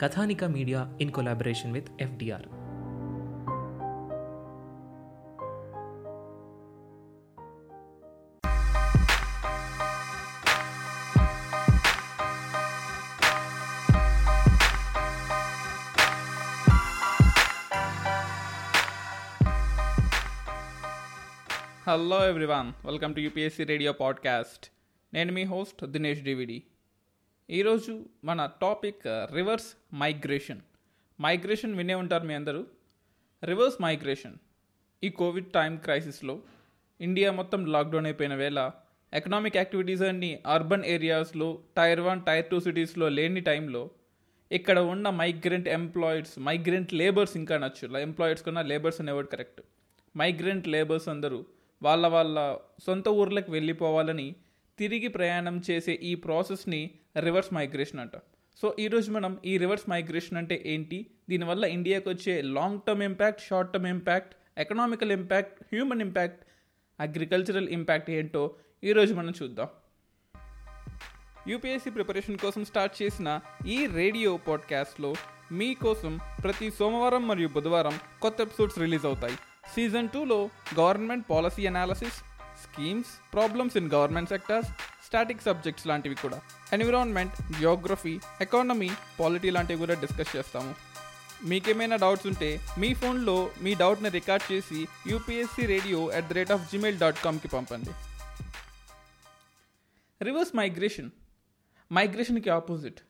Kathanika media in collaboration with FDR hello everyone welcome to UPSC radio podcast నేను మీ host Dinesh DVD ఈరోజు మన topic uh, reverse migration. Migration వినే ఉంటారు మీ అందరూ. Reverse migration. ఈ కోవిడ్ టైం క్రైసిస్లో ఇండియా మొత్తం లాక్డౌన్ అయిపోయిన వేళ ఎకనామిక్ యాక్టివిటీస్ అన్ని అర్బన్ ఏరియాస్లో టైర్ వన్ టైర్ టూ సిటీస్లో లేని టైంలో ఇక్కడ ఉన్న మైగ్రెంట్ ఎంప్లాయిడ్స్ మైగ్రెంట్ లేబర్స్ ఇంకా నచ్చు. ఎంప్లాయిడ్స్ కన్నా లేబర్స్ అనేవాడు కరెక్ట్. మైగ్రెంట్ లేబర్స్ అందరూ వాళ్ళ వాళ్ళ సొంత ఊర్లకు వెళ్ళిపోవాలని తిరిగి ప్రయాణం చేసే ఈ ప్రాసెస్ని రివర్స్ మైగ్రేషన్ అంట. సో ఈరోజు మనం ఈ రివర్స్ మైగ్రేషన్ అంటే ఏంటి? దీనివల్ల ఇండియాకి వచ్చే long term impact short term impact economical impact human impact agricultural impact ఏంటో ఈరోజు మనం చూద్దాం. యూపీఎస్సీ ప్రిపరేషన్ కోసం స్టార్ట్ చేసిన ఈ రేడియో పాడ్కాస్ట్లో మీకోసం ప్రతి సోమవారం మరియు బుధవారం కొత్త ఎపిసోడ్స్ రిలీజ్ అవుతాయి. సీజన్ టూలో government policy analysis schemes problems in government sectors static subjects లాంటివి కూడా. ఎన్విరాన్మెంట్ జియోగ్రఫీ ఎకానమీ పాలిటీ లాంటివి కూడా డిస్కస్ చేస్తాము. మీకేమైనా డౌట్స్ ఉంటే మీ ఫోన్లో మీ డౌట్ని రికార్డ్ చేసి UPSC radio at the rate of Gmail dot కామ్కి పంపండి. రివర్స్ మైగ్రేషన్ మైగ్రేషన్కి ఆపోజిట్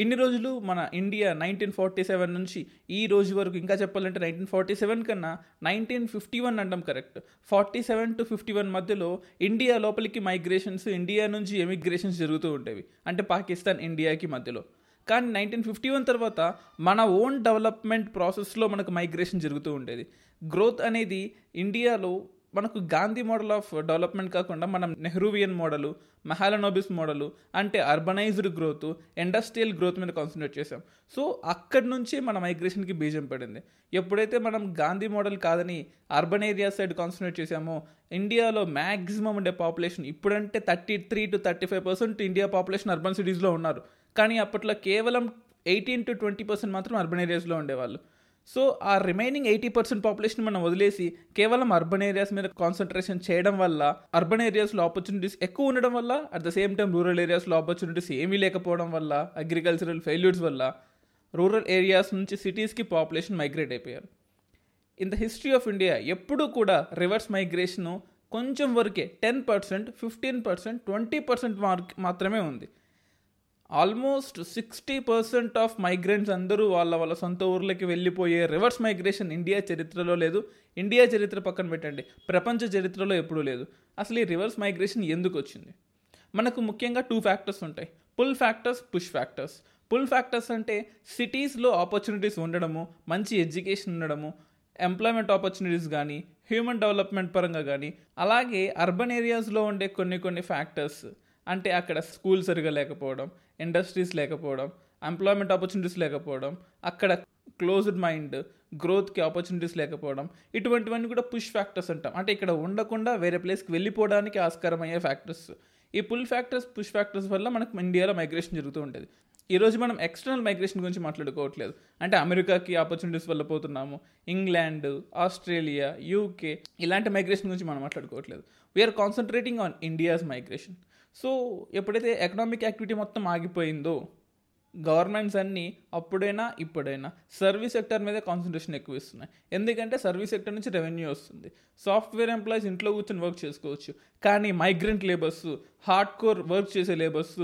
ఇన్ని రోజులు మన ఇండియా నైన్టీన్ ఫార్టీ సెవెన్ నుంచి ఈ రోజు వరకు ఇంకా చెప్పాలంటే నైన్టీన్ ఫార్టీ సెవెన్ కన్నా నైన్టీన్ ఫిఫ్టీ వన్ అంటాం correct forty seven to fifty one మధ్యలో ఇండియా లోపలికి మైగ్రేషన్స్ ఇండియా నుంచి ఎమిగ్రేషన్స్ జరుగుతూ ఉండేవి. అంటే పాకిస్తాన్ ఇండియాకి మధ్యలో. కానీ నైన్టీన్ ఫిఫ్టీ వన్ తర్వాత మన ఓన్ డెవలప్మెంట్ ప్రాసెస్లో మనకు మైగ్రేషన్ జరుగుతూ ఉండేది. గ్రోత్ అనేది ఇండియాలో మనకు గాంధీ మోడల్ ఆఫ్ డెవలప్మెంట్ కాకుండా మనం నెహ్రూవియన్ మోడలు మహాలనోబిస్ మోడలు అంటే అర్బనైజ్డ్ గ్రోత్ ఇండస్ట్రియల్ గ్రోత్ మీద కాన్సన్ట్రేట్ చేసాం సో అక్కడి నుంచి మన మైగ్రేషన్కి బీజం పడింది. ఎప్పుడైతే మనం గాంధీ మోడల్ కాదని అర్బన్ ఏరియా సైడ్ కాన్సన్ట్రేట్ చేసామో ఇండియాలో మ్యాక్సిమం ఉండే పాపులేషన్ ఇప్పుడంటే thirty three to thirty five percent India population urban సిటీస్లో ఉన్నారు. కానీ అప్పట్లో కేవలం ఎయిటీన్ టు ట్వంటీ పర్సెంట్ మాత్రం అర్బన్ ఏరియాస్లో ఉండేవాళ్ళు. సో ఆ రిమైనింగ్ ఎయిటీ పర్సెంట్ పాపులేషన్ మనం వదిలేసి కేవలం అర్బన్ ఏరియాస్ మీద కాన్సన్ట్రేషన్ చేయడం వల్ల అర్బన్ ఏరియాస్లో ఆపర్చునిటీస్ ఎక్కువ ఉండడం వల్ల at the same time rural ఏరియాస్లో ఆపర్చునిటీస్ ఏమీ లేకపోవడం వల్ల అగ్రికల్చరల్ ఫెయిల్యూర్స్ వల్ల రూరల్ ఏరియాస్ నుంచి సిటీస్కి పాపులేషన్ మైగ్రేట్ అయిపోయారు. In the history of India ఎప్పుడూ కూడా రివర్స్ మైగ్రేషన్ కొంచెం వరకే ten percent fifteen percent twenty percent mark మాత్రమే ఉంది. Almost sixty percent of migrants అందరూ వాళ్ళ వాళ్ళ సొంత ఊర్లకి వెళ్ళిపోయే రివర్స్ మైగ్రేషన్ ఇండియా చరిత్రలో లేదు. ఇండియా చరిత్ర పక్కన పెట్టండి. ప్రపంచ చరిత్రలో ఎప్పుడూ లేదు. అసలు ఈ రివర్స్ మైగ్రేషన్ ఎందుకు వచ్చింది? మనకు ముఖ్యంగా టూ ఫ్యాక్టర్స్ ఉంటాయి. Pull factors push factors pull factors అంటే సిటీస్లో ఆపర్చునిటీస్ ఉండడము మంచి ఎడ్యుకేషన్ ఉండడము ఎంప్లాయ్మెంట్ ఆపర్చునిటీస్ కానీ హ్యూమన్ డెవలప్మెంట్ పరంగా కానీ అలాగే అర్బన్ ఏరియాస్లో ఉండే కొన్ని కొన్ని ఫ్యాక్టర్స్ అంటే అక్కడ స్కూల్ సరిగా లేకపోవడం ఇండస్ట్రీస్ లేకపోవడం ఎంప్లాయ్మెంట్ ఆపర్చునిటీస్ లేకపోవడం అక్కడ క్లోజ్డ్ మైండ్ గ్రోత్కి ఆపర్చునిటీస్ లేకపోవడం ఇటువంటివన్నీ కూడా పుష్ ఫ్యాక్టర్స్ అంటాం. అంటే ఇక్కడ ఉండకుండా వేరే ప్లేస్కి వెళ్ళిపోవడానికి ఆస్కారం అయ్యే ఫ్యాక్టర్స్ ఈ పుల్ ఫ్యాక్టర్స్ పుష్ ఫ్యాక్టర్స్ వల్ల మనకు ఇండియాలో మైగ్రేషన్ జరుగుతూ ఉంటుంది. ఈరోజు మనం ఎక్స్టర్నల్ మైగ్రేషన్ గురించి మాట్లాడుకోవట్లేదు. అంటే అమెరికాకి ఆపర్చునిటీస్ వల్ల పోతున్నాము ఇంగ్లాండ్ ఆస్ట్రేలియా యూకే ఇలాంటి మైగ్రేషన్ గురించి మనం మాట్లాడుకోవట్లేదు. We are concentrating on India's migration so ఎప్పుడైతే ఎకనామిక్ యాక్టివిటీ మొత్తం ఆగిపోయిందో గవర్నమెంట్స్ అన్నీ అప్పుడైనా ఇప్పుడైనా సర్వీస్ సెక్టర్ మీద కాన్సన్ట్రేషన్ ఎక్కువ ఇస్తున్నాయి ఎందుకంటే సర్వీస్ సెక్టర్ నుంచి రెవెన్యూ వస్తుంది. సాఫ్ట్వేర్ ఎంప్లాయీస్ ఇంట్లో కూర్చొని వర్క్ చేసుకోవచ్చు. కానీ migrant labours hard core work చేసే లేబర్స్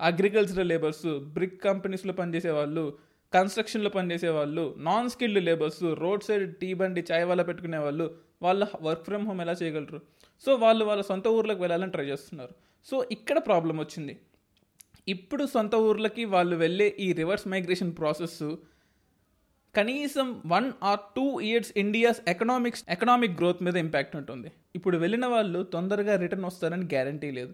అగ్రికల్చరల్ లేబర్స్ బ్రిక్ కంపెనీస్లో పనిచేసే వాళ్ళు కన్స్ట్రక్షన్లో పనిచేసే వాళ్ళు non skilled labours road side tea బండి చాయ్ వాళ్ళ పెట్టుకునే వాళ్ళు వాళ్ళ వర్క్ ఫ్రమ్ హోమ్ ఎలా చేయగలరు? సో వాళ్ళు వాళ్ళ సొంత ఊర్లోకి వెళ్ళాలని ట్రై చేస్తున్నారు. సో ఇక్కడ ప్రాబ్లం వచ్చింది. ఇప్పుడు సొంత ఊర్లకి వాళ్ళు వెళ్ళే ఈ రివర్స్ మైగ్రేషన్ ప్రాసెస్ కనీసం one or two years India's economics economic growth మీద ఇంపాక్ట్ ఉంటుంది. ఇప్పుడు వెళ్ళిన వాళ్ళు తొందరగా రిటర్న్ వస్తారని గ్యారంటీ లేదు.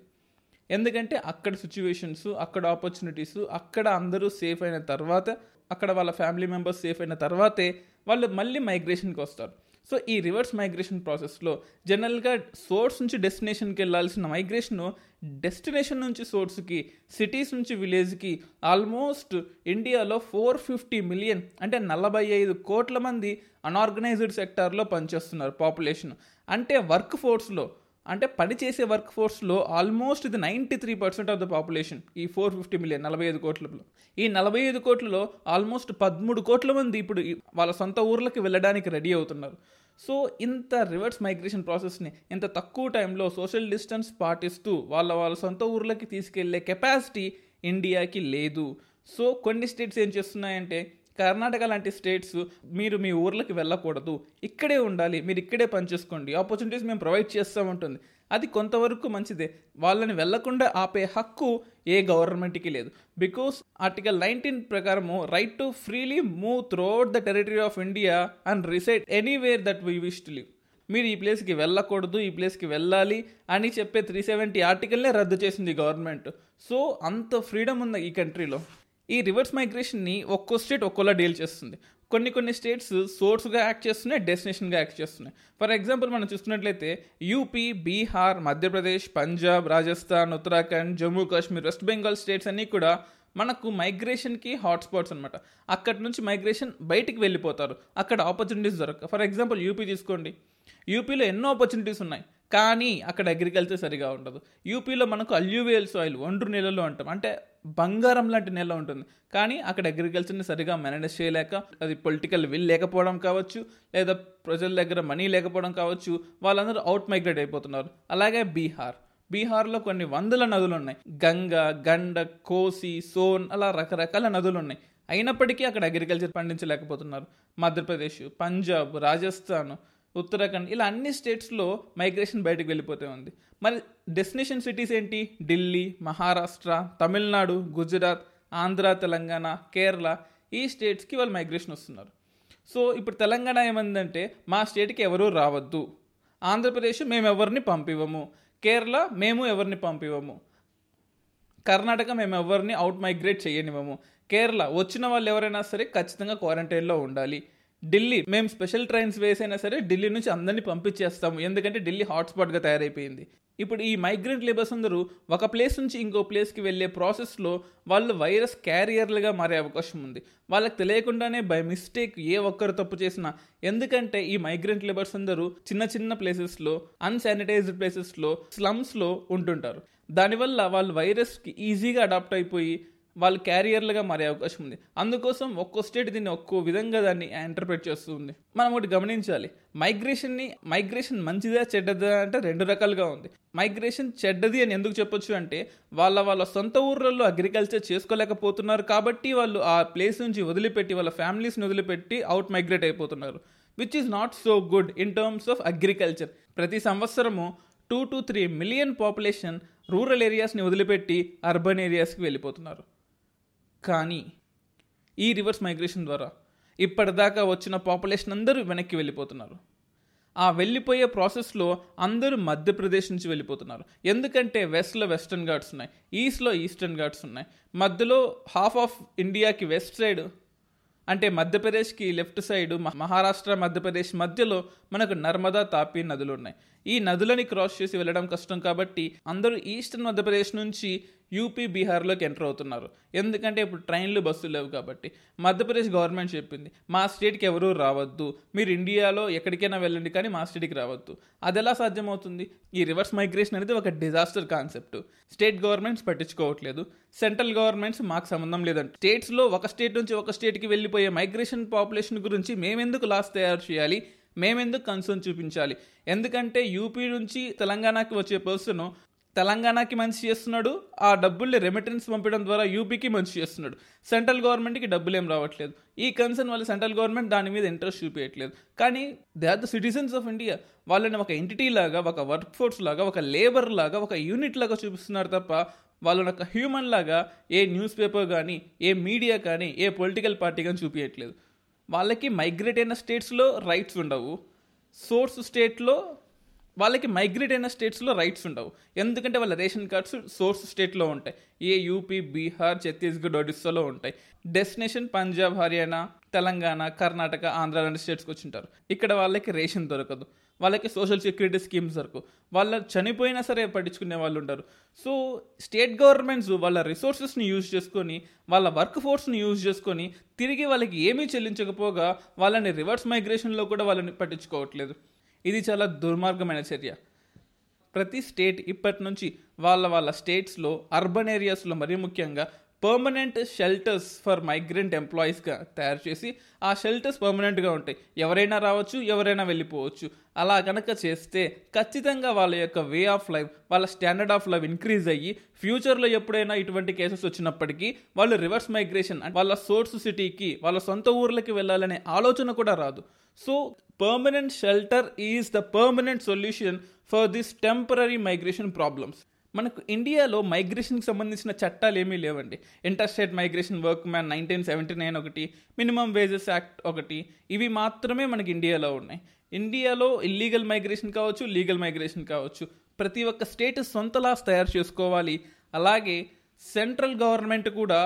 ఎందుకంటే అక్కడ సిచ్యువేషన్స్ అక్కడ ఆపర్చునిటీస్ అక్కడ అందరూ సేఫ్ అయిన తర్వాత అక్కడ వాళ్ళ ఫ్యామిలీ మెంబర్స్ సేఫ్ అయిన తర్వాతే వాళ్ళు మళ్ళీ మైగ్రేషన్కి వస్తారు. సో ఈ రివర్స్ మైగ్రేషన్ ప్రాసెస్లో జనరల్గా సోర్స్ నుంచి డెస్టినేషన్కి వెళ్ళాల్సిన మైగ్రేషన్ డెస్టినేషన్ నుంచి సోర్స్కి సిటీస్ నుంచి విలేజ్కి ఆల్మోస్ట్ ఇండియాలో ఫోర్ ఫిఫ్టీ మిలియన్ అంటే నలభై ఐదు కోట్ల మంది అన్ఆర్గనైజ్డ్ సెక్టార్లో పనిచేస్తున్నారు పాపులేషన్. అంటే వర్క్ ఫోర్స్లో అంటే పనిచేసే వర్క్ ఫోర్స్లో ఆల్మోస్ట్ ఇది ninety three percent of the population ఈ ఫోర్ ఫిఫ్టీ మిలియన్ నలభై ఐదు కోట్లలో ఈ నలభై ఐదు కోట్లలో ఆల్మోస్ట్ పదమూడు కోట్ల మంది ఇప్పుడు వాళ్ళ సొంత ఊర్లకి వెళ్ళడానికి రెడీ అవుతున్నారు. సో ఇంత రివర్స్ మైగ్రేషన్ ప్రాసెస్ని ఇంత తక్కువ టైంలో సోషల్ డిస్టెన్స్ పాటిస్తూ వాళ్ళ వాళ్ళ సొంత ఊర్లకి తీసుకెళ్ళే కెపాసిటీ ఇండియాకి లేదు. సో కొన్ని స్టేట్స్ ఏం చేస్తున్నాయంటే కర్ణాటక లాంటి స్టేట్స్ మీరు మీ ఊర్లకి వెళ్ళకూడదు. ఇక్కడే ఉండాలి. మీరు ఇక్కడే పనిచేసుకోండి ఆపర్చునిటీస్ మేము ప్రొవైడ్ చేస్తూ ఉంటుంది అది కొంతవరకు మంచిదే. వాళ్ళని వెళ్ళకుండా ఆపే హక్కు ఏ గవర్నమెంట్కి లేదు. బికాస్ ఆర్టికల్ నైన్టీన్ ప్రకారము right to freely move throughout the territory of India and reside anywhere that we wish to live మీరు ఈ ప్లేస్కి వెళ్ళకూడదు ఈ ప్లేస్కి వెళ్ళాలి అని చెప్పే త్రీ సెవెంటీ ఆర్టికల్నే రద్దు చేసింది గవర్నమెంట్. సో అంత ఫ్రీడమ్ ఉంది ఈ కంట్రీలో ఈ రివర్స్ మైగ్రేషన్ని ఒక్కో స్టేట్ ఒక్కోలా డీల్ చేస్తుంది. కొన్ని కొన్ని స్టేట్స్ సోర్స్గా యాక్ట్ చేస్తున్నాయి డెస్టినేషన్గా యాక్ట్ చేస్తున్నాయి. ఫర్ ఎగ్జాంపుల్ మనం చూసుకున్నట్లయితే UP Bihar Madhya Pradesh Punjab Rajasthan Uttarakhand Jammu Kashmir West Bengal states అన్నీ కూడా మనకు మైగ్రేషన్కి హాట్స్పాట్స్ అనమాట అక్కడి నుంచి మైగ్రేషన్ బయటికి వెళ్ళిపోతారు. అక్కడ ఆపర్చునిటీస్ దొరక ఫర్ ఎగ్జాంపుల్ యూపీ తీసుకోండి. యూపీలో ఎన్నో ఆపర్చునిటీస్ ఉన్నాయి. కానీ అక్కడ అగ్రికల్చర్ సరిగా ఉండదు. యూపీలో మనకు అల్యూవియల్ సాయిల్ ఒండ్రు నెలలు అంటాం. అంటే బంగారం లాంటి నెల ఉంటుంది. కానీ అక్కడ అగ్రికల్చర్ని సరిగా మేనేజ్ చేయలేక అది పొలిటికల్ విల్ లేకపోవడం కావచ్చు లేదా ప్రజల దగ్గర మనీ లేకపోవడం కావచ్చు వాళ్ళందరూ అవుట్ మైగ్రేట్ అయిపోతున్నారు. అలాగే బీహార్ బీహార్లో కొన్ని వందల నదులు ఉన్నాయి. గంగ గండ కోసి సోన్ అలా రకరకాల నదులు ఉన్నాయి. అయినప్పటికీ అక్కడ అగ్రికల్చర్ పండించలేకపోతున్నారు. మధ్యప్రదేశ్ పంజాబ్ రాజస్థాన్ ఉత్తరాఖండ్ ఇలా అన్ని స్టేట్స్లో మైగ్రేషన్ బయటకు వెళ్ళిపోతే ఉంది. మరి డెస్టినేషన్ సిటీస్ ఏంటి? ఢిల్లీ మహారాష్ట్ర తమిళనాడు గుజరాత్ ఆంధ్ర తెలంగాణ కేరళ ఈ స్టేట్స్కి వాళ్ళు మైగ్రేషన్ వస్తున్నారు. సో ఇప్పుడు తెలంగాణ ఏమందంటే మా స్టేట్కి ఎవరూ రావద్దు. ఆంధ్రప్రదేశ్ మేము ఎవరిని పంపివ్వము. కేరళ మేము ఎవరిని పంపివ్వము. కర్ణాటక మేము ఎవరిని అవుట్ మైగ్రేట్ చేయనివ్వము. కేరళ వచ్చిన వాళ్ళు ఎవరైనా సరే ఖచ్చితంగా క్వారంటైన్లో ఉండాలి. ఢిల్లీ మేము స్పెషల్ ట్రైన్స్ వేసైనా సరే ఢిల్లీ నుంచి అందరినీ పంపించేస్తాము. ఎందుకంటే ఢిల్లీ హాట్స్పాట్గా తయారైపోయింది. ఇప్పుడు ఈ మైగ్రెంట్ లేబర్స్ అందరూ ఒక ప్లేస్ నుంచి ఇంకో ప్లేస్కి వెళ్ళే ప్రాసెస్లో వాళ్ళు వైరస్ క్యారియర్లుగా మారే అవకాశం ఉంది. వాళ్ళకి తెలియకుండానే బై మిస్టేక్ ఏ ఒక్కరు తప్పు చేసినా ఎందుకంటే ఈ మైగ్రెంట్ లేబర్స్ అందరూ చిన్న చిన్న ప్లేసెస్లో అన్శానిటైజ్డ్ ప్లేసెస్లో స్లమ్స్లో ఉంటుంటారు. దానివల్ల వాళ్ళు వైరస్కి ఈజీగా అడాప్ట్ అయిపోయి వాళ్ళు క్యారియర్లుగా మారే అవకాశం ఉంది. అందుకోసం ఒక్కో స్టేట్ దీన్ని ఒక్కో విధంగా దాన్ని ఇంటర్ప్రిట్ చేస్తూ ఉంది మనం ఒకటి గమనించాలి. మైగ్రేషన్ని మైగ్రేషన్ మంచిదా చెడ్డదా అంటే రెండు రకాలుగా ఉంది. మైగ్రేషన్ చెడ్డది అని ఎందుకు చెప్పొచ్చు అంటే వాళ్ళ వాళ్ళ సొంత ఊర్లలో అగ్రికల్చర్ చేసుకోలేకపోతున్నారు కాబట్టి వాళ్ళు ఆ ప్లేస్ నుంచి వదిలిపెట్టి వాళ్ళ ఫ్యామిలీస్ని వదిలిపెట్టి అవుట్ మైగ్రేట్ అయిపోతున్నారు. Which is not so good in terms of agriculture ప్రతి సంవత్సరము two to three million population rural ఏరియాస్ని వదిలిపెట్టి అర్బన్ ఏరియాస్కి వెళ్ళిపోతున్నారు. కానీ ఈ రివర్స్ మైగ్రేషన్ ద్వారా ఇప్పటిదాకా వచ్చిన పాపులేషన్ అందరూ వెనక్కి వెళ్ళిపోతున్నారు. ఆ వెళ్ళిపోయే ప్రాసెస్లో అందరూ మధ్యప్రదేశ్ నుంచి వెళ్ళిపోతున్నారు. ఎందుకంటే వెస్ట్లో వెస్టర్న్ ఘాట్స్ ఉన్నాయి ఈస్ట్లో ఈస్టర్న్ ఘాట్స్ ఉన్నాయి. మధ్యలో హాఫ్ ఆఫ్ ఇండియాకి వెస్ట్ సైడ్ అంటే మధ్యప్రదేశ్కి లెఫ్ట్ సైడ్ మ- మహారాష్ట్ర మధ్యప్రదేశ్ మధ్యలో మనకు నర్మదా తాపీ నదులు ఉన్నాయి. ఈ నదులని క్రాస్ చేసి వెళ్ళడం కష్టం కాబట్టి అందరూ ఈస్టర్న్ మధ్యప్రదేశ్ నుంచి యూపీ బీహార్లోకి ఎంటర్ అవుతున్నారు. ఎందుకంటే ఇప్పుడు ట్రైన్లు బస్సులు లేవు కాబట్టి. మధ్యప్రదేశ్ గవర్నమెంట్ చెప్పింది మా స్టేట్కి ఎవరూ రావద్దు. మీరు ఇండియాలో ఎక్కడికైనా వెళ్ళండి కానీ మా స్టేట్కి రావద్దు. అది ఎలా సాధ్యమవుతుంది? ఈ రివర్స్ మైగ్రేషన్ అనేది ఒక డిజాస్టర్ కాన్సెప్ట్. స్టేట్ గవర్నమెంట్స్ పట్టించుకోవట్లేదు. సెంట్రల్ గవర్నమెంట్స్ మాకు సంబంధం లేదంట. స్టేట్స్లో ఒక స్టేట్ నుంచి ఒక స్టేట్కి వెళ్ళిపోయే మైగ్రేషన్ పాపులేషన్ గురించి మేమెందుకు లాస్ తయారు చేయాలి? మేమెందుకు కన్సర్న్ చూపించాలి? ఎందుకంటే యూపీ నుంచి తెలంగాణకి వచ్చే పర్సన్ తెలంగాణకి మంచి చేస్తున్నాడు ఆ డబ్బుల్ని రెమిటెన్స్ పంపడం ద్వారా యూపీకి మంచి చేస్తున్నాడు. సెంట్రల్ గవర్నమెంట్కి డబ్బులు ఏం రావట్లేదు. ఈ కన్సర్న్ వల్ల సెంట్రల్ గవర్నమెంట్ దాని మీద ఇంట్రెస్ట్ చూపించట్లేదు కానీ they are the citizens of India వాళ్ళని ఒక ఎంటిటీ లాగా ఒక వర్క్ ఫోర్స్ లాగా ఒక లేబర్ లాగా ఒక యూనిట్ లాగా చూపిస్తున్నారు తప్ప వాళ్ళని ఒక హ్యూమన్ లాగా ఏ న్యూస్ పేపర్ కానీ ఏ మీడియా కానీ ఏ పొలిటికల్ పార్టీ కానీ చూపించట్లేదు వాళ్ళకి మైగ్రేట్ అయిన స్టేట్స్లో రైట్స్ ఉండవు. సోర్స్ స్టేట్లో వాళ్ళకి మైగ్రేట్ అయిన స్టేట్స్లో రైట్స్ ఉండవు. ఎందుకంటే వాళ్ళ రేషన్ కార్డ్స్ సోర్స్ స్టేట్లో ఉంటాయి. ఏ యూపీ బీహార్ ఛత్తీస్గఢ్ ఒడిస్సాలో ఉంటాయి. డెస్టినేషన్ పంజాబ్ హర్యానా తెలంగాణ కర్ణాటక ఆంధ్ర లాంటి స్టేట్స్కి వచ్చింటారు. ఇక్కడ వాళ్ళకి రేషన్ దొరకదు. వాళ్ళకి సోషల్ సెక్యూరిటీ స్కీమ్స్ దొరకవు వాళ్ళ చనిపోయినా సరే పట్టించుకునే వాళ్ళు ఉంటారు సో స్టేట్ గవర్నమెంట్స్ వాళ్ళ రిసోర్సెస్ని యూజ్ చేసుకొని వాళ్ళ వర్క్ ఫోర్స్ని యూజ్ చేసుకొని తిరిగి వాళ్ళకి ఏమీ చెల్లించకపోగా వాళ్ళని రివర్స్ మైగ్రేషన్లో కూడా వాళ్ళని పట్టించుకోవట్లేదు. ఇది చాలా దుర్మార్గమైన చర్య. ప్రతి స్టేట్ ఇప్పటి నుంచి వాళ్ళ వాళ్ళ స్టేట్స్లో అర్బన్ ఏరియాస్లో మరీ ముఖ్యంగా పర్మనెంట్ షెల్టర్స్ ఫర్ మైగ్రెంట్ ఎంప్లాయీస్గా తయారు చేసి ఆ షెల్టర్స్ పర్మనెంట్గా ఉంటాయి. ఎవరైనా రావచ్చు ఎవరైనా వెళ్ళిపోవచ్చు. అలా కనుక చేస్తే ఖచ్చితంగా వాళ్ళ యొక్క వే ఆఫ్ లైఫ్ వాళ్ళ స్టాండర్డ్ ఆఫ్ లైఫ్ ఇంక్రీజ్ అయ్యి ఫ్యూచర్లో ఎప్పుడైనా ఇటువంటి కేసెస్ వచ్చినప్పటికీ వాళ్ళు రివర్స్ మైగ్రేషన్ వాళ్ళ సోర్స్ సిటీకి వాళ్ళ సొంత ఊర్లకి వెళ్ళాలనే ఆలోచన కూడా రాదు. So permanent shelter is the permanent solution for this temporary migration problems మనకు ఇండియాలో మైగ్రేషన్కి సంబంధించిన చట్టాలు ఏమీ లేవండి. Interstate migration work man nineteen seventy nine ఒకటి మినిమం వేజెస్ యాక్ట్ ఒకటి ఇవి మాత్రమే మనకి ఇండియాలో ఉన్నాయి. ఇండియాలో ఇల్లీగల్ మైగ్రేషన్ కావచ్చు లీగల్ మైగ్రేషన్ కావచ్చు. ప్రతి ఒక్క స్టేట్ సొంత లాస్ తయారు చేసుకోవాలి. అలాగే సెంట్రల్ గవర్నమెంట్ కూడా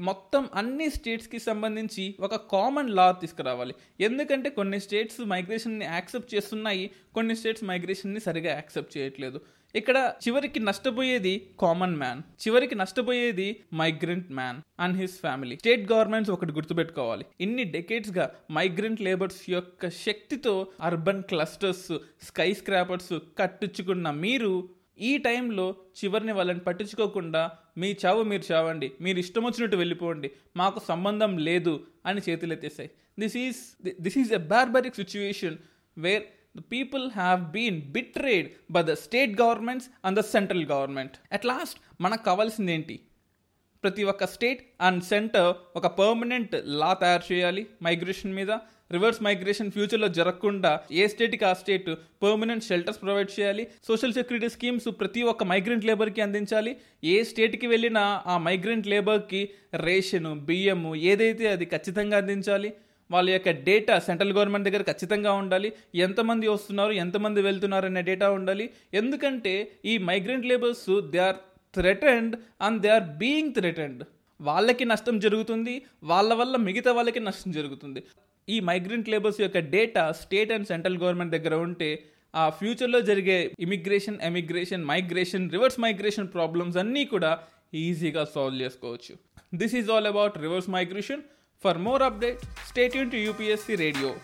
మొత్తం అన్ని స్టేట్స్కి సంబంధించి ఒక కామన్ లా తీసుకురావాలి. ఎందుకంటే కొన్ని స్టేట్స్ మైగ్రేషన్ని యాక్సెప్ట్ చేస్తున్నాయి కొన్ని స్టేట్స్ మైగ్రేషన్ని సరిగా యాక్సెప్ట్ చేయట్లేదు. ఇక్కడ చివరికి నష్టపోయేది కామన్ మ్యాన్ చివరికి నష్టపోయేది migrant man and his family state governments ఒకటి గుర్తుపెట్టుకోవాలి. ఇన్ని డెకేట్స్గా మైగ్రెంట్ లేబర్స్ యొక్క శక్తితో అర్బన్ క్లస్టర్స్ స్కై స్క్రాపర్స్ కట్టించుకున్న మీరు ఈ టైంలో చివరిని వాళ్ళని పట్టించుకోకుండా మీ చావు మీరు చావండి మీరు ఇష్టం వచ్చినట్టు వెళ్ళిపోండి మాకు సంబంధం లేదు అని చేతులెత్తేసాయి. This is this is a barbaric situation where the people have been betrayed by the state governments and the central government. At last, మనకు కావాల్సింది ఏంటి? ప్రతి ఒక్క స్టేట్ అండ్ సెంటర్ ఒక పర్మనెంట్ లా తయారు చేయాలి మైగ్రేషన్ మీద. రివర్స్ మైగ్రేషన్ ఫ్యూచర్లో జరగకుండా ఏ స్టేట్కి ఆ స్టేట్ పర్మనెంట్ షెల్టర్స్ ప్రొవైడ్ చేయాలి. సోషల్ సెక్యూరిటీ స్కీమ్స్ ప్రతి ఒక్క మైగ్రెంట్ లేబర్కి అందించాలి. ఏ స్టేట్కి వెళ్ళినా ఆ మైగ్రెంట్ లేబర్కి రేషను బియ్యము ఏదైతే అది ఖచ్చితంగా అందించాలి. వాళ్ళ యొక్క డేటా సెంట్రల్ గవర్నమెంట్ దగ్గర ఖచ్చితంగా ఉండాలి. ఎంతమంది వస్తున్నారు ఎంతమంది వెళ్తున్నారు అనే డేటా ఉండాలి. ఎందుకంటే ఈ migrant labours they are threatened and they are being threatened వాళ్ళకి నష్టం జరుగుతుంది వాళ్ళ వల్ల మిగతా వాళ్ళకి నష్టం జరుగుతుంది. ఈ మైగ్రెంట్ లేబర్స్ యొక్క data state and central government దగ్గర ఉంటే ఆ ఫ్యూచర్లో జరిగే immigration emigration migration reverse migration problems అన్నీ కూడా ఈజీగా సాల్వ్ చేసుకోవచ్చు. This is all about reverse migration For more updates, stay tuned to UPSC Radio.